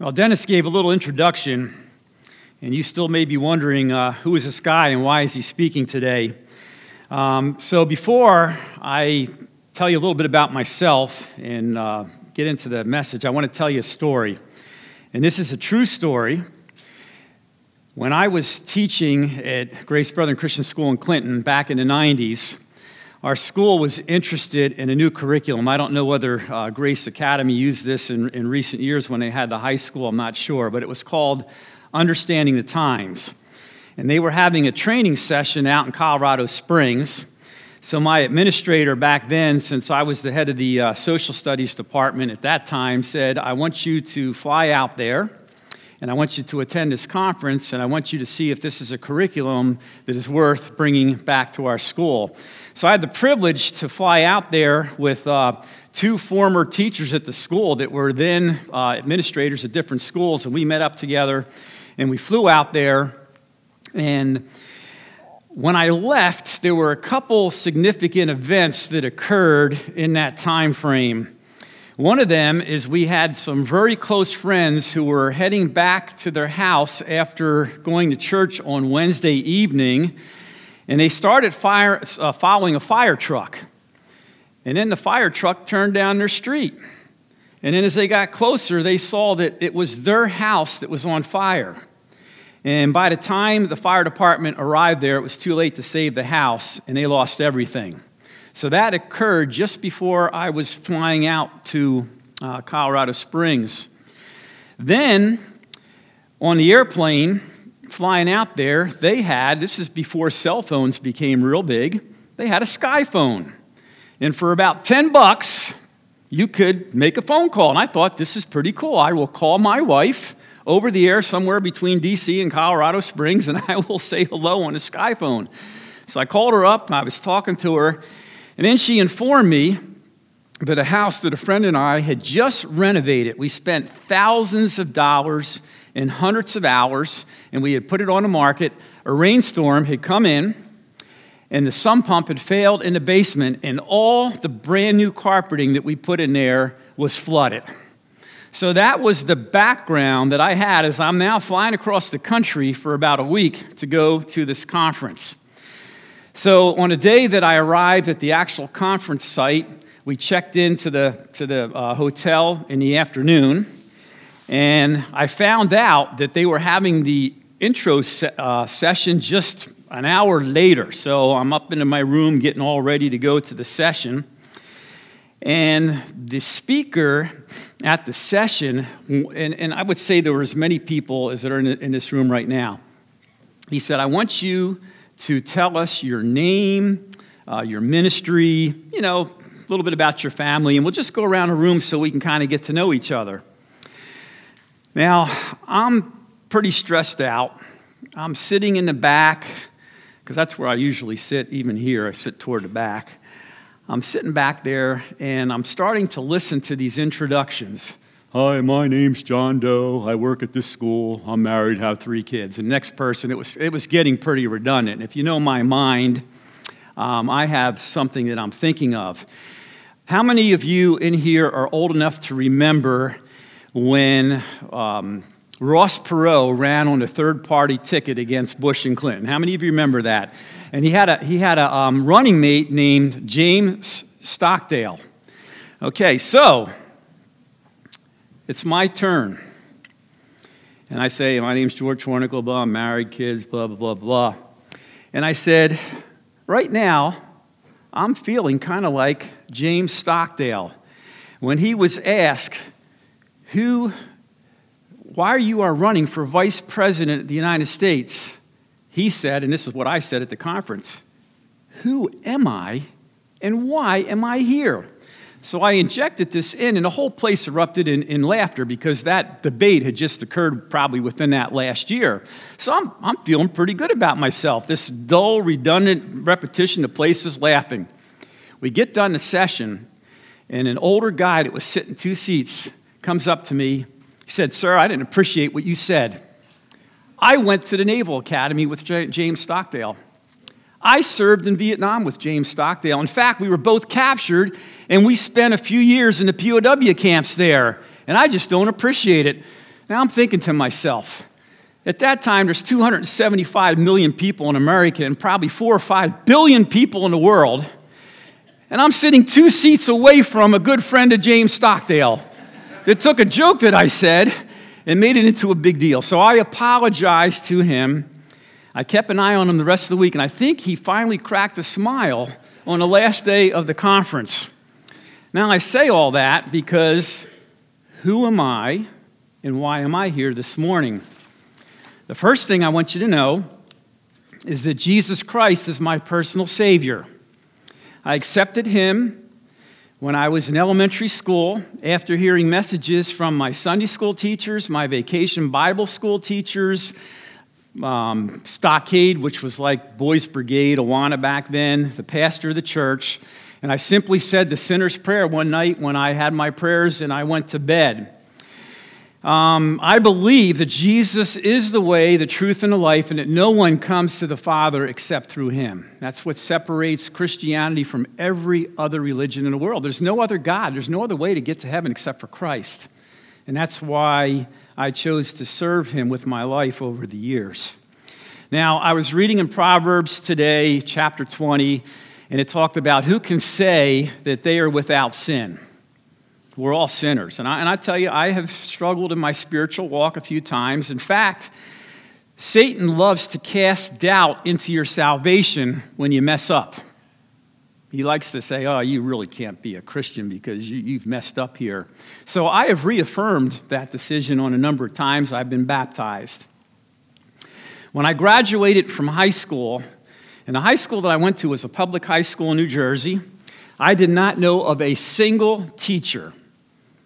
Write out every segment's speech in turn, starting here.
Well, Dennis gave a little introduction, and you still may be wondering uh, who is this guy and why is he speaking today. Um, so, before I tell you a little bit about myself and uh, get into the message, I want to tell you a story. And this is a true story. When I was teaching at Grace Brethren Christian School in Clinton back in the 90s, our school was interested in a new curriculum. I don't know whether uh, Grace Academy used this in, in recent years when they had the high school, I'm not sure, but it was called Understanding the Times. And they were having a training session out in Colorado Springs. So, my administrator back then, since I was the head of the uh, social studies department at that time, said, I want you to fly out there and I want you to attend this conference, and I want you to see if this is a curriculum that is worth bringing back to our school. So I had the privilege to fly out there with uh, two former teachers at the school that were then uh, administrators at different schools, and we met up together, and we flew out there, and when I left, there were a couple significant events that occurred in that time frame. One of them is we had some very close friends who were heading back to their house after going to church on Wednesday evening, and they started fire, uh, following a fire truck. And then the fire truck turned down their street. And then as they got closer, they saw that it was their house that was on fire. And by the time the fire department arrived there, it was too late to save the house, and they lost everything. So that occurred just before I was flying out to uh, Colorado Springs. Then, on the airplane, flying out there, they had this is before cell phones became real big, they had a sky phone. And for about 10 bucks, you could make a phone call. And I thought, this is pretty cool. I will call my wife over the air somewhere between DC and Colorado Springs, and I will say hello on a sky phone. So I called her up, I was talking to her, and then she informed me that a house that a friend and I had just renovated, we spent thousands of dollars and hundreds of hours, and we had put it on the market. A rainstorm had come in, and the sump pump had failed in the basement, and all the brand new carpeting that we put in there was flooded. So that was the background that I had as I'm now flying across the country for about a week to go to this conference. So, on a day that I arrived at the actual conference site, we checked into the, to the uh, hotel in the afternoon, and I found out that they were having the intro se- uh, session just an hour later. So, I'm up into my room getting all ready to go to the session. And the speaker at the session, and, and I would say there were as many people as that are in, in this room right now, he said, I want you to tell us your name, uh, your ministry, you know, a little bit about your family, and we'll just go around a room so we can kind of get to know each other. Now, I'm pretty stressed out. I'm sitting in the back, because that's where I usually sit, even here, I sit toward the back. I'm sitting back there and I'm starting to listen to these introductions. Hi, my name's John Doe. I work at this school. I'm married, have three kids. And next person, it was, it was getting pretty redundant. If you know my mind, um, I have something that I'm thinking of. How many of you in here are old enough to remember when um, Ross Perot ran on a third party ticket against Bush and Clinton? How many of you remember that? And he had a, he had a um, running mate named James Stockdale. Okay, so it's my turn. And I say, My name's George Hornicle, blah, I'm married, kids, blah, blah, blah, blah. And I said, Right now, I'm feeling kind of like James Stockdale when he was asked, Who, why are you are running for vice president of the United States? He said, and this is what I said at the conference Who am I and why am I here? So I injected this in, and the whole place erupted in, in laughter because that debate had just occurred probably within that last year. So I'm, I'm feeling pretty good about myself. This dull, redundant repetition, the place is laughing. We get done the session, and an older guy that was sitting two seats comes up to me. He said, Sir, I didn't appreciate what you said. I went to the Naval Academy with James Stockdale. I served in Vietnam with James Stockdale. In fact, we were both captured and we spent a few years in the POW camps there. And I just don't appreciate it. Now I'm thinking to myself, at that time, there's 275 million people in America and probably four or five billion people in the world. And I'm sitting two seats away from a good friend of James Stockdale that took a joke that I said and made it into a big deal. So I apologized to him. I kept an eye on him the rest of the week, and I think he finally cracked a smile on the last day of the conference. Now, I say all that because who am I and why am I here this morning? The first thing I want you to know is that Jesus Christ is my personal Savior. I accepted Him when I was in elementary school after hearing messages from my Sunday school teachers, my vacation Bible school teachers, um, Stockade, which was like Boys Brigade, Awana back then, the pastor of the church. And I simply said the sinner's prayer one night when I had my prayers and I went to bed. Um, I believe that Jesus is the way, the truth, and the life, and that no one comes to the Father except through him. That's what separates Christianity from every other religion in the world. There's no other God, there's no other way to get to heaven except for Christ. And that's why I chose to serve him with my life over the years. Now, I was reading in Proverbs today, chapter 20, and it talked about who can say that they are without sin. We're all sinners. And I, and I tell you, I have struggled in my spiritual walk a few times. In fact, Satan loves to cast doubt into your salvation when you mess up. He likes to say, Oh, you really can't be a Christian because you, have messed up here. So I have reaffirmed that decision on a number of times. I've been baptized. When I graduated from high school, and the high school that I went to was a public high school in New Jersey, I did not know of a single teacher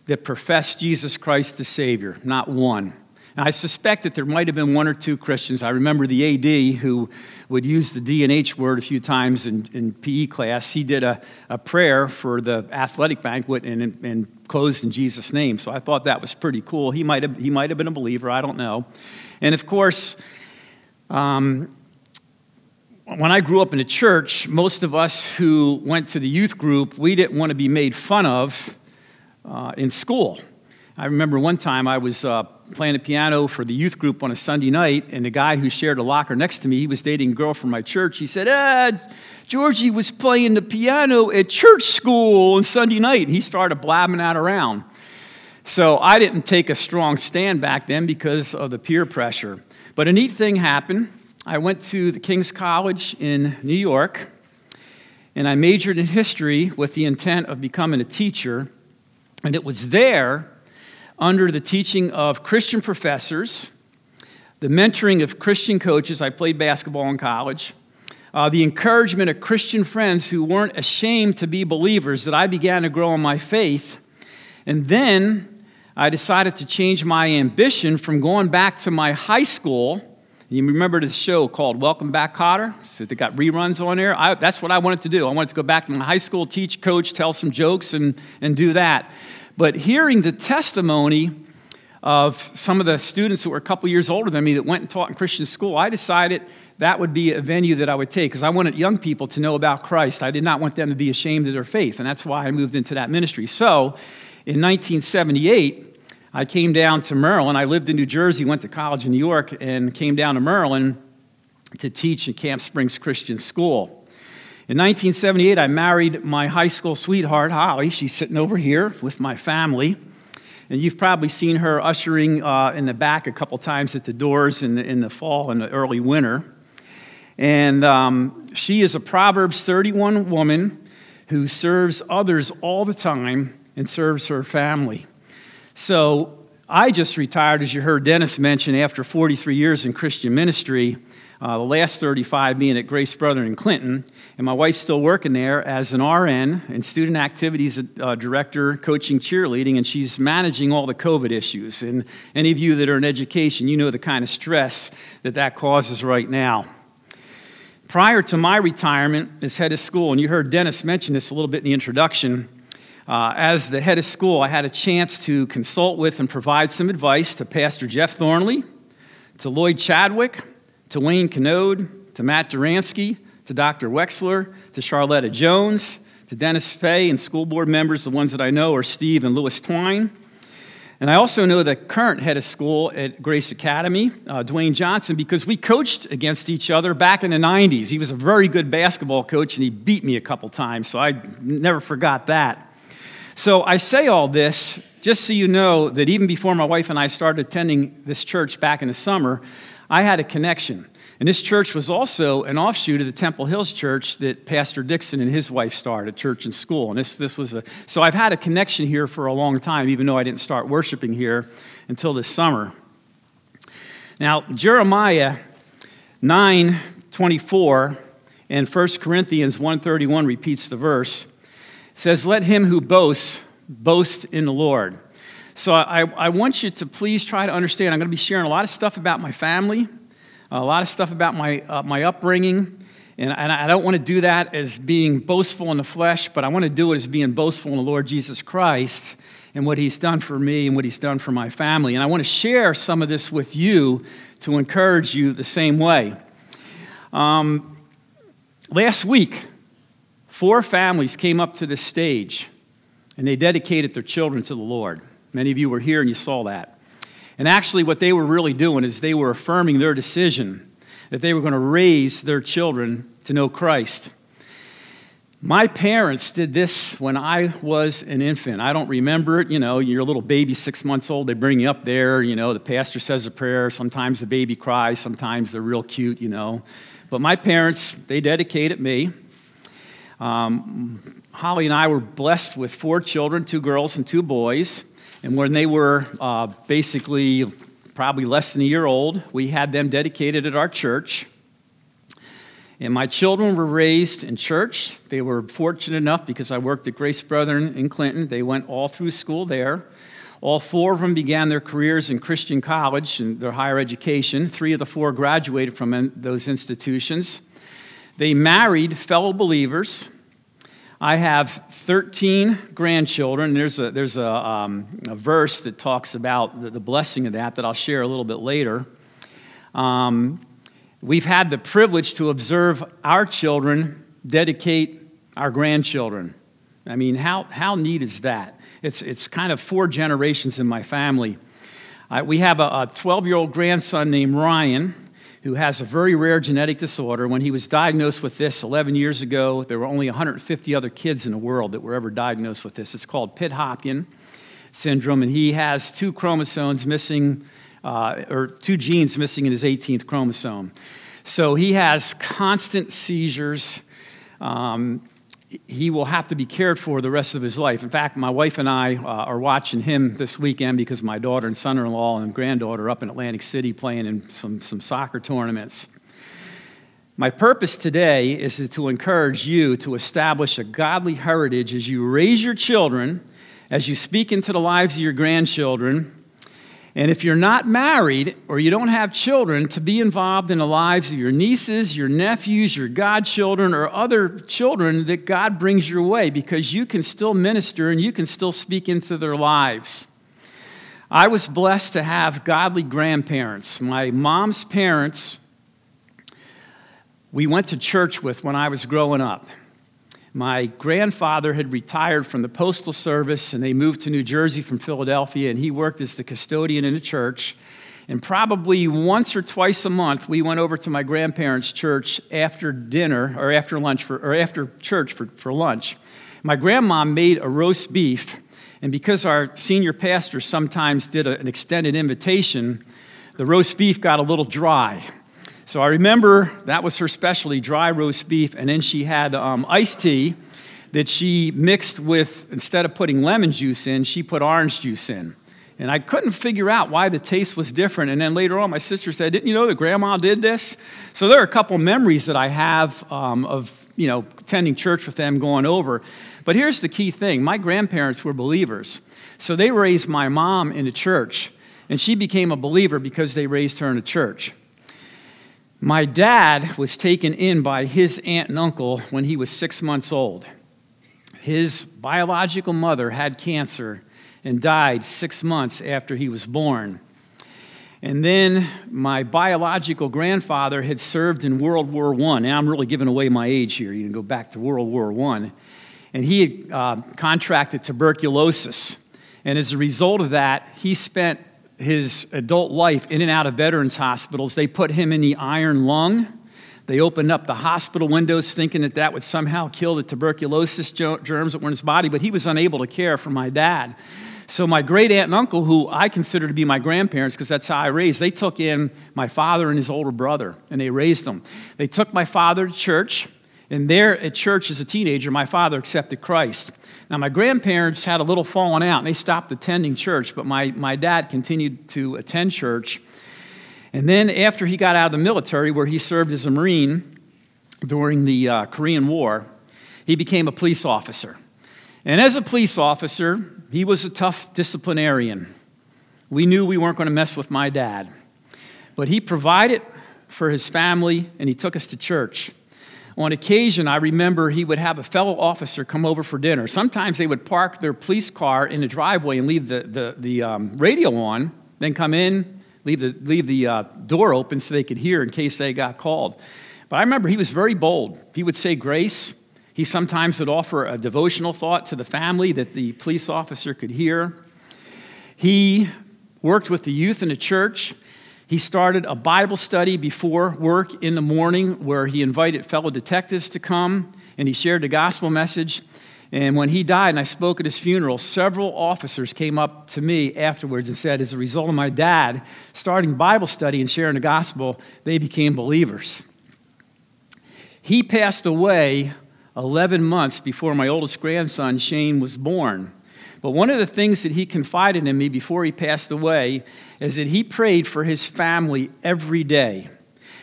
that professed Jesus Christ as Savior, not one. And I suspect that there might have been one or two Christians. I remember the AD who would use the D and H word a few times in, in PE class. He did a, a prayer for the athletic banquet and, and closed in Jesus' name. So I thought that was pretty cool. He might have, he might have been a believer, I don't know. And of course, um, when I grew up in the church, most of us who went to the youth group, we didn't want to be made fun of uh, in school. I remember one time I was uh, playing the piano for the youth group on a Sunday night, and the guy who shared a locker next to me, he was dating a girl from my church. He said, ah, Georgie was playing the piano at church school on Sunday night. And he started blabbing that around. So I didn't take a strong stand back then because of the peer pressure. But a neat thing happened. I went to the King's College in New York, and I majored in history with the intent of becoming a teacher. And it was there, under the teaching of Christian professors, the mentoring of Christian coaches, I played basketball in college, uh, the encouragement of Christian friends who weren't ashamed to be believers, that I began to grow in my faith. And then I decided to change my ambition from going back to my high school. You remember the show called Welcome Back, Kotter? So they got reruns on there. I, that's what I wanted to do. I wanted to go back to my high school, teach, coach, tell some jokes, and, and do that. But hearing the testimony of some of the students who were a couple years older than me that went and taught in Christian school, I decided that would be a venue that I would take because I wanted young people to know about Christ. I did not want them to be ashamed of their faith, and that's why I moved into that ministry. So in 1978, I came down to Maryland. I lived in New Jersey, went to college in New York, and came down to Maryland to teach in Camp Springs Christian School. In 1978, I married my high school sweetheart, Holly. She's sitting over here with my family. And you've probably seen her ushering uh, in the back a couple times at the doors in the, in the fall and the early winter. And um, she is a Proverbs 31 woman who serves others all the time and serves her family. So I just retired, as you heard Dennis mention, after 43 years in Christian ministry uh, the last 35 being at Grace Brethren in Clinton. And my wife's still working there as an RN and student activities uh, director, coaching cheerleading, and she's managing all the COVID issues. And any of you that are in education, you know the kind of stress that that causes right now. Prior to my retirement as head of school, and you heard Dennis mention this a little bit in the introduction, uh, as the head of school, I had a chance to consult with and provide some advice to Pastor Jeff Thornley, to Lloyd Chadwick, to Wayne Canode, to Matt Duransky, to Dr. Wexler, to Charletta Jones, to Dennis Fay, and school board members, the ones that I know are Steve and Louis Twine. And I also know the current head of school at Grace Academy, uh, Dwayne Johnson, because we coached against each other back in the 90s. He was a very good basketball coach and he beat me a couple times, so I never forgot that. So I say all this just so you know that even before my wife and I started attending this church back in the summer, I had a connection. And this church was also an offshoot of the Temple Hills Church that Pastor Dixon and his wife started, church and school. And this, this was a, so I've had a connection here for a long time, even though I didn't start worshiping here until this summer. Now, Jeremiah 9 24 and 1 Corinthians 131 repeats the verse. It says, Let him who boasts boast in the Lord. So I, I want you to please try to understand. I'm going to be sharing a lot of stuff about my family a lot of stuff about my, uh, my upbringing. And, and I don't want to do that as being boastful in the flesh, but I want to do it as being boastful in the Lord Jesus Christ and what He's done for me and what He's done for my family. And I want to share some of this with you to encourage you the same way. Um, last week, four families came up to this stage and they dedicated their children to the Lord. Many of you were here and you saw that. And actually, what they were really doing is they were affirming their decision that they were going to raise their children to know Christ. My parents did this when I was an infant. I don't remember it. You know, you're a little baby, six months old. They bring you up there. You know, the pastor says a prayer. Sometimes the baby cries. Sometimes they're real cute, you know. But my parents, they dedicated me. Um, Holly and I were blessed with four children two girls and two boys. And when they were uh, basically probably less than a year old, we had them dedicated at our church. And my children were raised in church. They were fortunate enough because I worked at Grace Brethren in Clinton. They went all through school there. All four of them began their careers in Christian college and their higher education. Three of the four graduated from those institutions. They married fellow believers. I have 13 grandchildren. There's a, there's a, um, a verse that talks about the, the, blessing of that that I'll share a little bit later. Um, we've had the privilege to observe our children dedicate our grandchildren. I mean, how, how neat is that? It's, it's kind of four generations in my family. Uh, we have a 12 year old grandson named Ryan who has a very rare genetic disorder. When he was diagnosed with this 11 years ago, there were only 150 other kids in the world that were ever diagnosed with this. It's called Pitt Hopkins syndrome, and he has two chromosomes missing, uh, or two genes missing in his 18th chromosome. So he has constant seizures. Um, he will have to be cared for the rest of his life. In fact, my wife and I uh, are watching him this weekend because my daughter and son in law and granddaughter are up in Atlantic City playing in some, some soccer tournaments. My purpose today is to encourage you to establish a godly heritage as you raise your children, as you speak into the lives of your grandchildren, and if you're not married or you don't have children, to be involved in the lives of your nieces, your nephews, your godchildren, or other children that God brings your way because you can still minister and you can still speak into their lives. I was blessed to have godly grandparents. My mom's parents, we went to church with when I was growing up. My grandfather had retired from the Postal Service and they moved to New Jersey from Philadelphia, and he worked as the custodian in a church. And probably once or twice a month, we went over to my grandparents' church after dinner or after lunch for, or after church for, for lunch. My grandma made a roast beef, and because our senior pastor sometimes did a, an extended invitation, the roast beef got a little dry. So I remember that was her specialty, dry roast beef, and then she had um, iced tea that she mixed with, instead of putting lemon juice in, she put orange juice in. And I couldn't figure out why the taste was different. And then later on, my sister said, Didn't you know that grandma did this? So there are a couple memories that I have um, of, you know, attending church with them going over. But here's the key thing my grandparents were believers. So they raised my mom in the church, and she became a believer because they raised her in the church. My dad was taken in by his aunt and uncle when he was six months old. His biological mother had cancer and died six months after he was born. And then my biological grandfather had served in World War I. Now I'm really giving away my age here. You can go back to World War I. And he had uh, contracted tuberculosis. And as a result of that, he spent his adult life in and out of veterans hospitals. They put him in the iron lung. They opened up the hospital windows thinking that that would somehow kill the tuberculosis germs that were in his body, but he was unable to care for my dad. So, my great aunt and uncle, who I consider to be my grandparents because that's how I raised, they took in my father and his older brother and they raised them. They took my father to church, and there at church as a teenager, my father accepted Christ. Now, my grandparents had a little falling out and they stopped attending church, but my, my dad continued to attend church. And then, after he got out of the military, where he served as a Marine during the uh, Korean War, he became a police officer. And as a police officer, he was a tough disciplinarian. We knew we weren't going to mess with my dad. But he provided for his family and he took us to church. On occasion, I remember he would have a fellow officer come over for dinner. Sometimes they would park their police car in the driveway and leave the, the, the um, radio on, then come in, leave the, leave the uh, door open so they could hear in case they got called. But I remember he was very bold. He would say grace, he sometimes would offer a devotional thought to the family that the police officer could hear. He worked with the youth in the church. He started a Bible study before work in the morning where he invited fellow detectives to come and he shared the gospel message. And when he died and I spoke at his funeral, several officers came up to me afterwards and said, as a result of my dad starting Bible study and sharing the gospel, they became believers. He passed away 11 months before my oldest grandson, Shane, was born. But one of the things that he confided in me before he passed away is that he prayed for his family every day.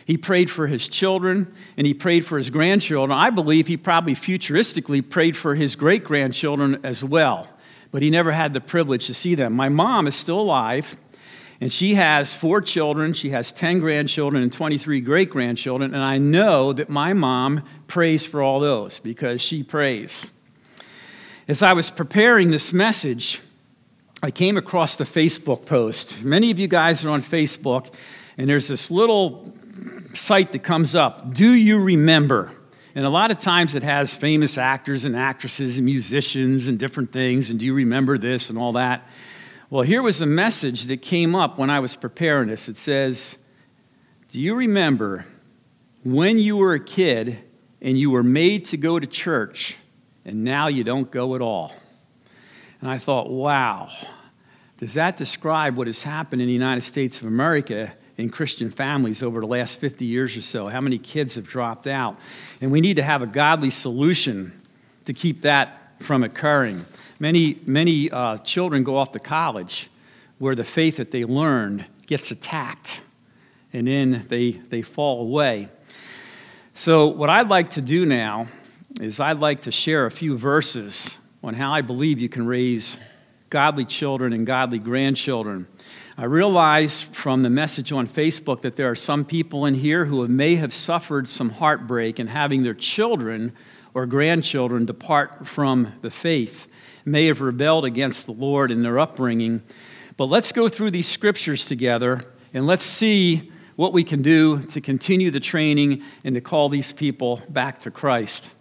He prayed for his children and he prayed for his grandchildren. I believe he probably futuristically prayed for his great grandchildren as well, but he never had the privilege to see them. My mom is still alive. And she has four children. She has 10 grandchildren and 23 great grandchildren. And I know that my mom prays for all those because she prays. As I was preparing this message, I came across the Facebook post. Many of you guys are on Facebook, and there's this little site that comes up Do you remember? And a lot of times it has famous actors and actresses and musicians and different things, and do you remember this and all that. Well, here was a message that came up when I was preparing this. It says, Do you remember when you were a kid and you were made to go to church and now you don't go at all? And I thought, wow, does that describe what has happened in the United States of America in Christian families over the last 50 years or so? How many kids have dropped out? And we need to have a godly solution to keep that from occurring. Many, many uh, children go off to college where the faith that they learned gets attacked and then they, they fall away. So, what I'd like to do now is I'd like to share a few verses on how I believe you can raise godly children and godly grandchildren. I realize from the message on Facebook that there are some people in here who may have suffered some heartbreak in having their children or grandchildren depart from the faith may have rebelled against the Lord in their upbringing. But let's go through these scriptures together and let's see what we can do to continue the training and to call these people back to Christ.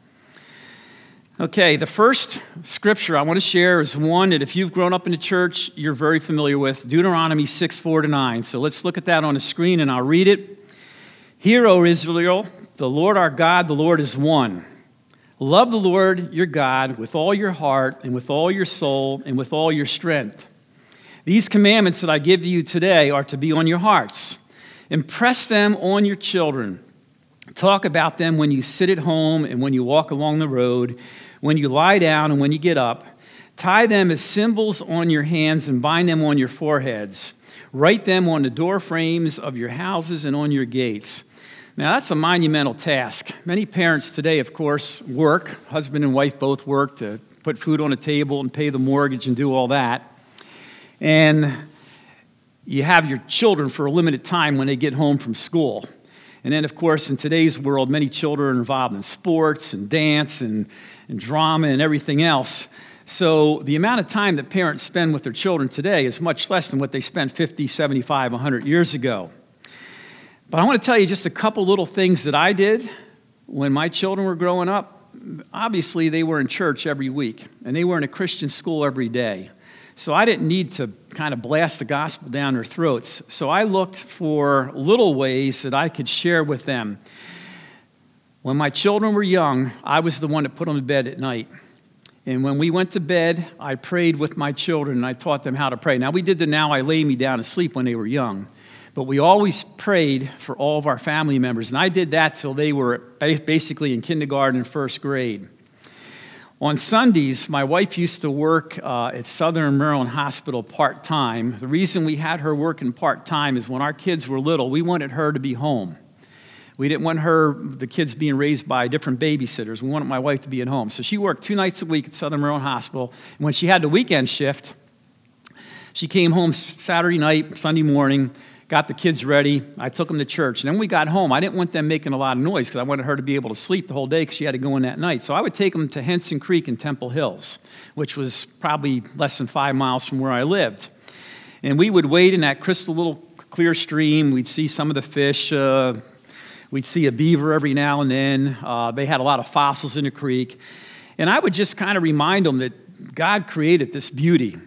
Okay, the first scripture I want to share is one that if you've grown up in the church, you're very familiar with Deuteronomy 6 4 to 9. So let's look at that on the screen and I'll read it. Hear, O Israel, the Lord our God, the Lord is one. Love the Lord your God with all your heart and with all your soul and with all your strength. These commandments that I give you today are to be on your hearts. Impress them on your children. Talk about them when you sit at home and when you walk along the road, when you lie down and when you get up. Tie them as symbols on your hands and bind them on your foreheads. Write them on the door frames of your houses and on your gates. Now, that's a monumental task. Many parents today, of course, work. Husband and wife both work to put food on the table and pay the mortgage and do all that. And you have your children for a limited time when they get home from school. And then, of course, in today's world, many children are involved in sports and dance and, and drama and everything else. So the amount of time that parents spend with their children today is much less than what they spent 50, 75, 100 years ago. But I want to tell you just a couple little things that I did when my children were growing up. Obviously, they were in church every week, and they were in a Christian school every day. So I didn't need to kind of blast the gospel down their throats. So I looked for little ways that I could share with them. When my children were young, I was the one that put them to bed at night. And when we went to bed, I prayed with my children and I taught them how to pray. Now, we did the now I lay me down to sleep when they were young, but we always prayed for all of our family members. And I did that till they were basically in kindergarten and first grade. On Sundays, my wife used to work uh, at Southern Maryland Hospital part time. The reason we had her working part time is when our kids were little, we wanted her to be home. We didn't want her, the kids being raised by different babysitters. We wanted my wife to be at home. So she worked two nights a week at Southern Maryland Hospital. And when she had the weekend shift, she came home Saturday night, Sunday morning, got the kids ready. I took them to church. And then we got home. I didn't want them making a lot of noise because I wanted her to be able to sleep the whole day because she had to go in that night. So I would take them to Henson Creek in Temple Hills, which was probably less than five miles from where I lived. And we would wade in that crystal little clear stream. We'd see some of the fish. Uh, We'd see a beaver every now and then. Uh, they had a lot of fossils in the creek. And I would just kind of remind them that God created this beauty.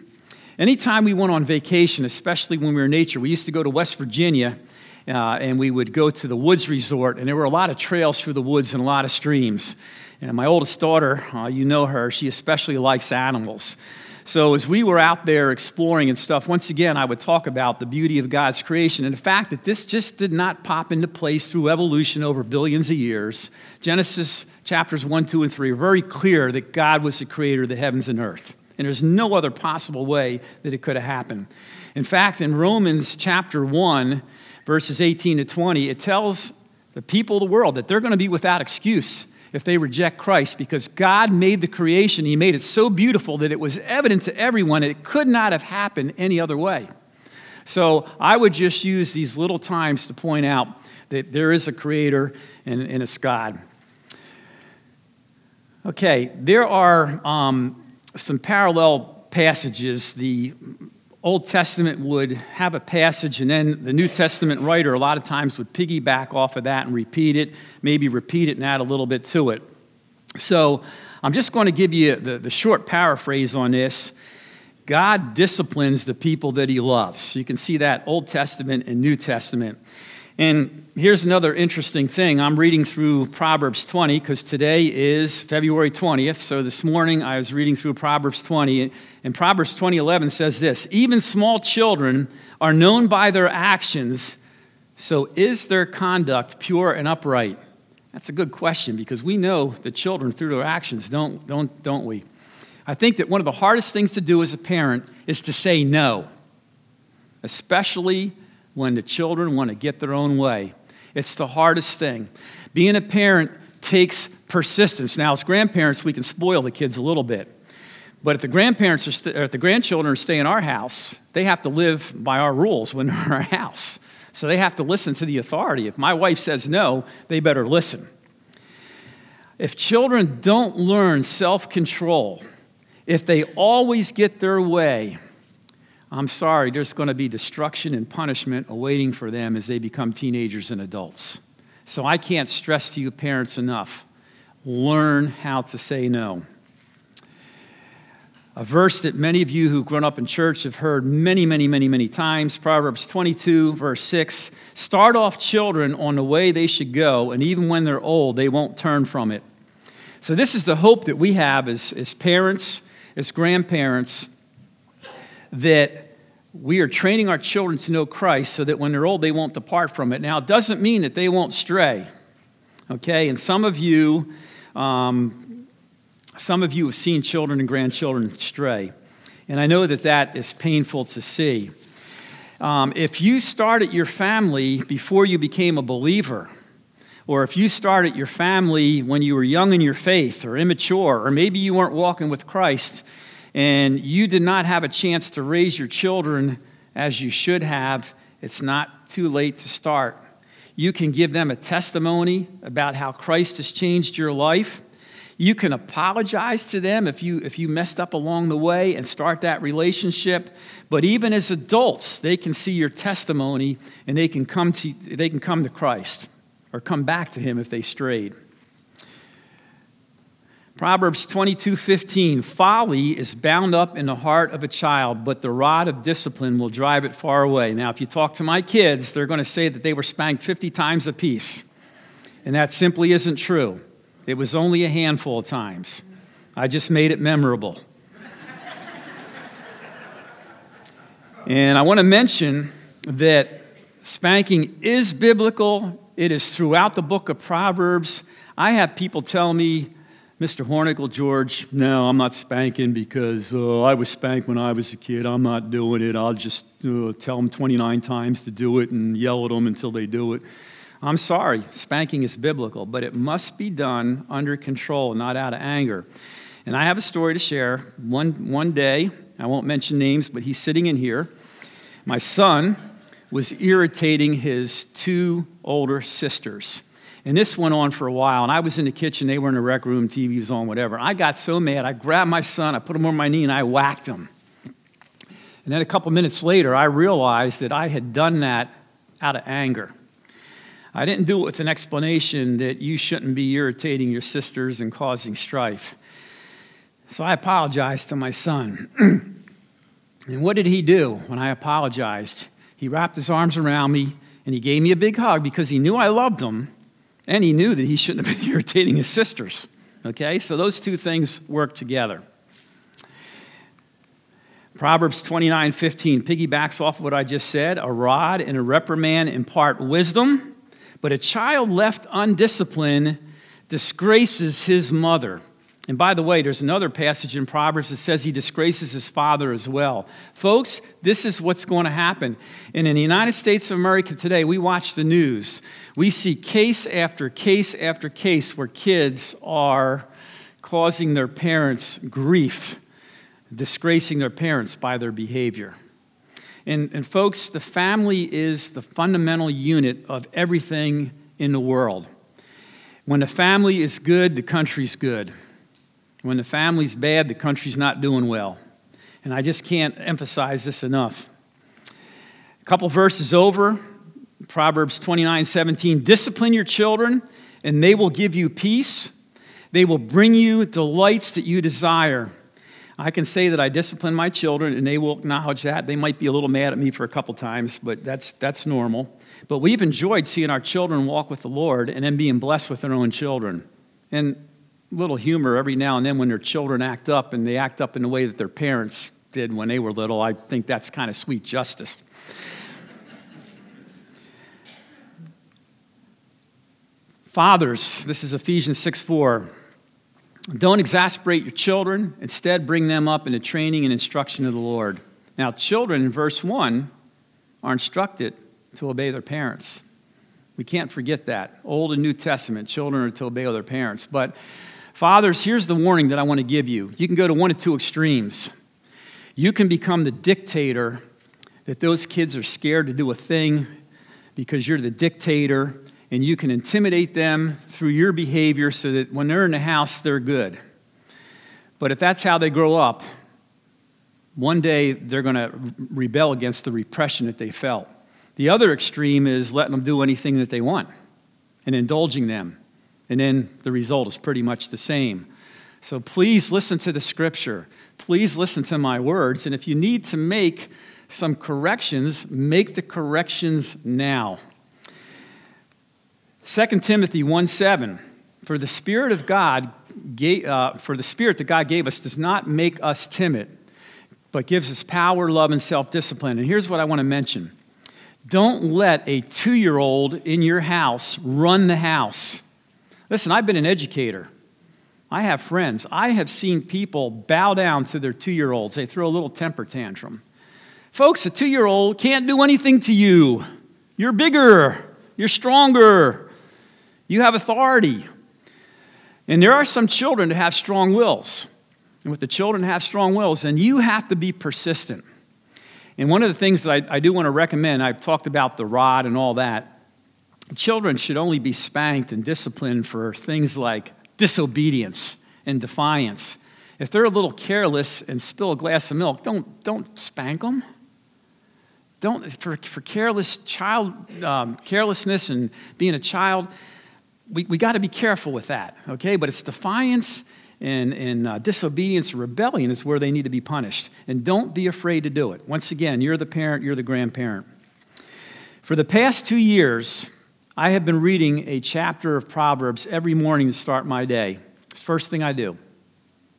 Anytime we went on vacation, especially when we were in nature, we used to go to West Virginia uh, and we would go to the woods resort, and there were a lot of trails through the woods and a lot of streams. And my oldest daughter, uh, you know her, she especially likes animals. So, as we were out there exploring and stuff, once again, I would talk about the beauty of God's creation and the fact that this just did not pop into place through evolution over billions of years. Genesis chapters 1, 2, and 3 are very clear that God was the creator of the heavens and earth. And there's no other possible way that it could have happened. In fact, in Romans chapter 1, verses 18 to 20, it tells the people of the world that they're going to be without excuse if they reject Christ because God made the creation. He made it so beautiful that it was evident to everyone it could not have happened any other way. So I would just use these little times to point out that there is a creator and, and it's God. Okay, there are um, some parallel passages. The Old Testament would have a passage, and then the New Testament writer a lot of times would piggyback off of that and repeat it, maybe repeat it and add a little bit to it. So I'm just going to give you the, the short paraphrase on this. God disciplines the people that he loves. You can see that Old Testament and New Testament. And here's another interesting thing. I'm reading through Proverbs 20 because today is February 20th. So this morning I was reading through Proverbs 20. And Proverbs 20:11 says this: "Even small children are known by their actions. So is their conduct pure and upright?" That's a good question because we know the children through their actions, don't, don't, don't we? I think that one of the hardest things to do as a parent is to say no, especially when the children want to get their own way. It's the hardest thing. Being a parent takes persistence. Now, as grandparents, we can spoil the kids a little bit. But if the grandparents are st- or if the grandchildren staying in our house, they have to live by our rules when they're in our house. So they have to listen to the authority. If my wife says no, they better listen. If children don't learn self control, if they always get their way, I'm sorry, there's going to be destruction and punishment awaiting for them as they become teenagers and adults. So I can't stress to you, parents, enough learn how to say no. A verse that many of you who've grown up in church have heard many, many, many, many times Proverbs 22, verse 6. Start off children on the way they should go, and even when they're old, they won't turn from it. So, this is the hope that we have as, as parents, as grandparents that we are training our children to know Christ so that when they're old, they won't depart from it. Now, it doesn't mean that they won't stray. Okay, and some of you, um, some of you have seen children and grandchildren stray, and I know that that is painful to see. Um, if you started your family before you became a believer, or if you started your family when you were young in your faith or immature, or maybe you weren't walking with Christ, and you did not have a chance to raise your children as you should have, it's not too late to start. You can give them a testimony about how Christ has changed your life. You can apologize to them if you, if you messed up along the way and start that relationship. But even as adults, they can see your testimony and they can come to, they can come to Christ or come back to Him if they strayed. Proverbs 22:15 Folly is bound up in the heart of a child, but the rod of discipline will drive it far away. Now, if you talk to my kids, they're going to say that they were spanked 50 times apiece. And that simply isn't true. It was only a handful of times. I just made it memorable. and I want to mention that spanking is biblical. It is throughout the book of Proverbs. I have people tell me Mr. Hornicle, George, no, I'm not spanking because uh, I was spanked when I was a kid. I'm not doing it. I'll just uh, tell them 29 times to do it and yell at them until they do it. I'm sorry, spanking is biblical, but it must be done under control, not out of anger. And I have a story to share. One, one day, I won't mention names, but he's sitting in here. My son was irritating his two older sisters. And this went on for a while. And I was in the kitchen, they were in the rec room, TV was on, whatever. I got so mad, I grabbed my son, I put him on my knee, and I whacked him. And then a couple minutes later, I realized that I had done that out of anger. I didn't do it with an explanation that you shouldn't be irritating your sisters and causing strife. So I apologized to my son. and what did he do when I apologized? He wrapped his arms around me and he gave me a big hug because he knew I loved him and he knew that he shouldn't have been irritating his sisters. Okay, so those two things work together. Proverbs 29 15 piggybacks off of what I just said. A rod and a reprimand impart wisdom, but a child left undisciplined disgraces his mother. And by the way, there's another passage in Proverbs that says he disgraces his father as well. Folks, this is what's going to happen. And in the United States of America today, we watch the news. We see case after case after case where kids are causing their parents grief, disgracing their parents by their behavior. And, and folks, the family is the fundamental unit of everything in the world. When the family is good, the country's good. When the family's bad, the country's not doing well. And I just can't emphasize this enough. A couple verses over, Proverbs 29 17. Discipline your children, and they will give you peace. They will bring you delights that you desire. I can say that I discipline my children, and they will acknowledge that. They might be a little mad at me for a couple times, but that's, that's normal. But we've enjoyed seeing our children walk with the Lord and then being blessed with their own children. And little humor every now and then when their children act up and they act up in the way that their parents did when they were little. I think that's kind of sweet justice. Fathers, this is Ephesians 6 4. Don't exasperate your children. Instead, bring them up in the training and instruction of the Lord. Now, children in verse 1 are instructed to obey their parents. We can't forget that. Old and New Testament, children are to obey their parents. But Fathers, here's the warning that I want to give you. You can go to one of two extremes. You can become the dictator that those kids are scared to do a thing because you're the dictator and you can intimidate them through your behavior so that when they're in the house, they're good. But if that's how they grow up, one day they're going to rebel against the repression that they felt. The other extreme is letting them do anything that they want and indulging them and then the result is pretty much the same. So please listen to the scripture. Please listen to my words. And if you need to make some corrections, make the corrections now. 2 Timothy 1 7. For the Spirit of God, uh, for the Spirit that God gave us does not make us timid, but gives us power, love, and self discipline. And here's what I want to mention don't let a two year old in your house run the house. Listen, I've been an educator. I have friends. I have seen people bow down to their two year olds. They throw a little temper tantrum. Folks, a two year old can't do anything to you. You're bigger, you're stronger, you have authority. And there are some children that have strong wills. And with the children have strong wills, then you have to be persistent. And one of the things that I, I do want to recommend, I've talked about the rod and all that. Children should only be spanked and disciplined for things like disobedience and defiance. If they're a little careless and spill a glass of milk, don't, don't spank them. Don't, for, for careless child, um, carelessness and being a child, we, we got to be careful with that, okay? But it's defiance and, and uh, disobedience rebellion is where they need to be punished. And don't be afraid to do it. Once again, you're the parent, you're the grandparent. For the past two years, I have been reading a chapter of Proverbs every morning to start my day. It's the first thing I do.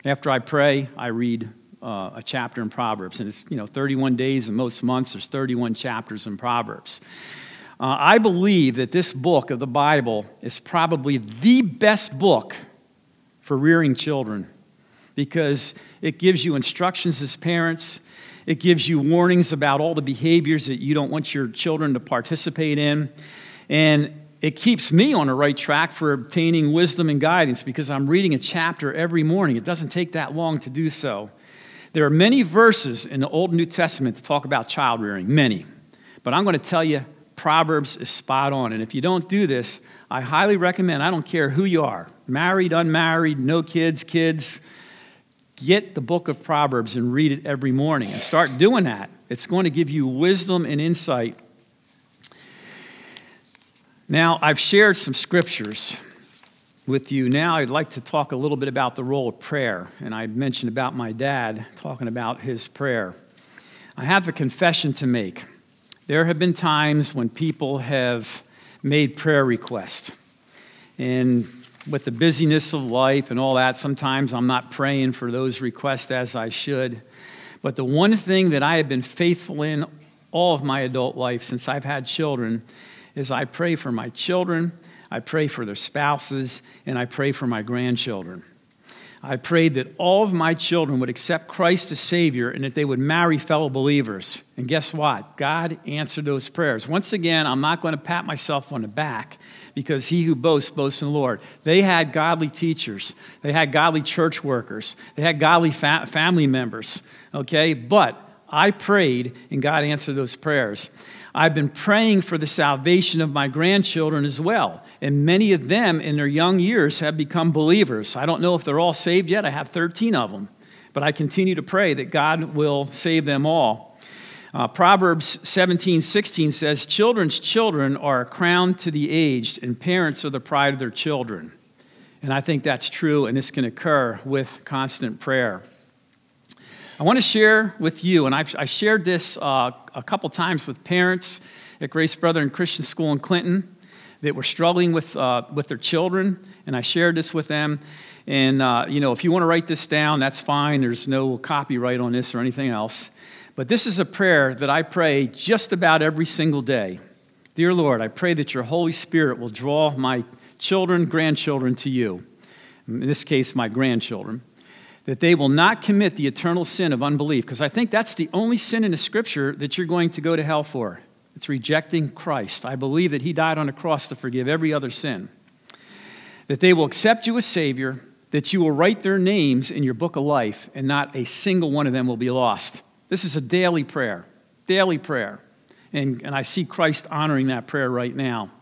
After I pray, I read uh, a chapter in Proverbs. And it's, you know, 31 days in most months, there's 31 chapters in Proverbs. Uh, I believe that this book of the Bible is probably the best book for rearing children because it gives you instructions as parents. It gives you warnings about all the behaviors that you don't want your children to participate in. And it keeps me on the right track for obtaining wisdom and guidance because I'm reading a chapter every morning. It doesn't take that long to do so. There are many verses in the Old and New Testament to talk about child rearing, many. But I'm going to tell you, Proverbs is spot on. And if you don't do this, I highly recommend, I don't care who you are married, unmarried, no kids, kids get the book of Proverbs and read it every morning and start doing that. It's going to give you wisdom and insight. Now, I've shared some scriptures with you. Now, I'd like to talk a little bit about the role of prayer. And I mentioned about my dad talking about his prayer. I have a confession to make. There have been times when people have made prayer requests. And with the busyness of life and all that, sometimes I'm not praying for those requests as I should. But the one thing that I have been faithful in all of my adult life since I've had children is I pray for my children I pray for their spouses, and I pray for my grandchildren. I prayed that all of my children would accept Christ as Savior and that they would marry fellow believers. And guess what? God answered those prayers. Once again, I'm not going to pat myself on the back because he who boasts, boasts in the Lord. They had godly teachers, they had godly church workers, they had godly fa- family members, okay? But I prayed and God answered those prayers. I've been praying for the salvation of my grandchildren as well. And many of them in their young years have become believers. I don't know if they're all saved yet. I have 13 of them. But I continue to pray that God will save them all. Uh, Proverbs 17, 16 says, Children's children are a crown to the aged, and parents are the pride of their children. And I think that's true, and this can occur with constant prayer. I want to share with you, and I've, I shared this uh, a couple times with parents at Grace Brethren Christian School in Clinton that were struggling with, uh, with their children, and I shared this with them. And, uh, you know, if you want to write this down, that's fine. There's no copyright on this or anything else. But this is a prayer that I pray just about every single day. Dear Lord, I pray that your Holy Spirit will draw my children, grandchildren to you. In this case, my grandchildren that they will not commit the eternal sin of unbelief, because I think that's the only sin in the scripture that you're going to go to hell for. It's rejecting Christ. I believe that He died on the cross to forgive every other sin. That they will accept you as Savior, that you will write their names in your book of life, and not a single one of them will be lost. This is a daily prayer, daily prayer. And, and I see Christ honoring that prayer right now.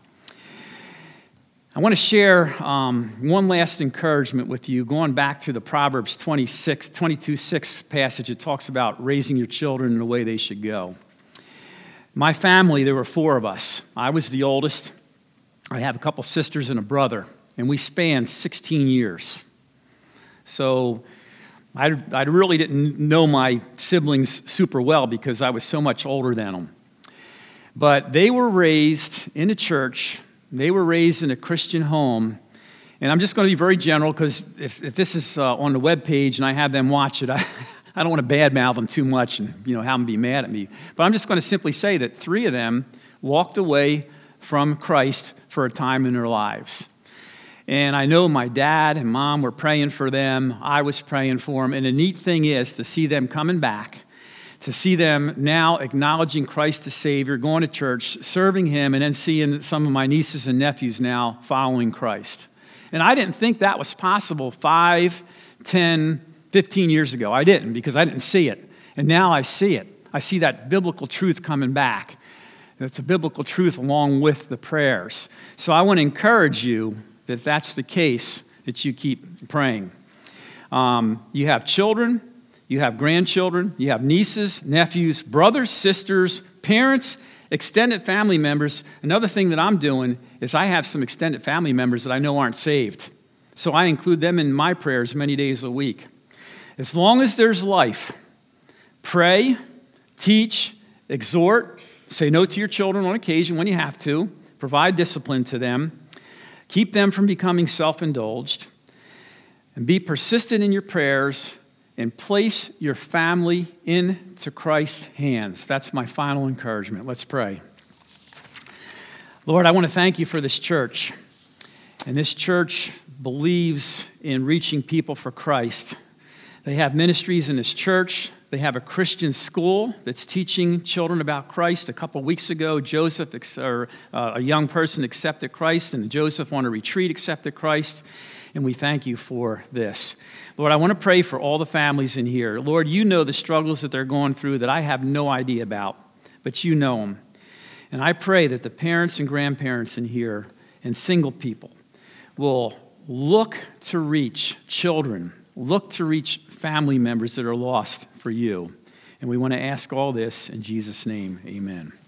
I want to share um, one last encouragement with you, going back to the Proverbs 26, 22 6 passage. It talks about raising your children in the way they should go. My family, there were four of us. I was the oldest. I have a couple sisters and a brother, and we spanned 16 years. So I, I really didn't know my siblings super well because I was so much older than them. But they were raised in a church they were raised in a Christian home. And I'm just going to be very general because if, if this is uh, on the web page and I have them watch it, I, I don't want to badmouth them too much and you know, have them be mad at me. But I'm just going to simply say that three of them walked away from Christ for a time in their lives. And I know my dad and mom were praying for them. I was praying for them. And the neat thing is to see them coming back to see them now acknowledging Christ as Savior, going to church, serving Him, and then seeing some of my nieces and nephews now following Christ. And I didn't think that was possible five, ten, fifteen years ago. I didn't because I didn't see it. And now I see it. I see that biblical truth coming back. It's a biblical truth along with the prayers. So I want to encourage you that if that's the case, that you keep praying. Um, you have children, you have grandchildren, you have nieces, nephews, brothers, sisters, parents, extended family members. Another thing that I'm doing is I have some extended family members that I know aren't saved. so I include them in my prayers many days a week. As long as there's life, pray, teach, exhort, say no to your children on occasion when you have to, provide discipline to them, keep them from becoming self indulged, and be persistent in your prayers and place your family into Christ's hands. That's my final encouragement. Let's pray. Lord, I want to thank you for this church. And this church believes in reaching people for Christ. They have ministries in this church. They have a Christian school that's teaching children about Christ. A couple weeks ago, Joseph, or uh, a young person, accepted Christ, and Joseph on a retreat accepted Christ. And we thank you for this. Lord, I want to pray for all the families in here. Lord, you know the struggles that they're going through that I have no idea about, but you know them. And I pray that the parents and grandparents in here and single people will look to reach children, look to reach family members that are lost for you. And we want to ask all this in Jesus' name. Amen.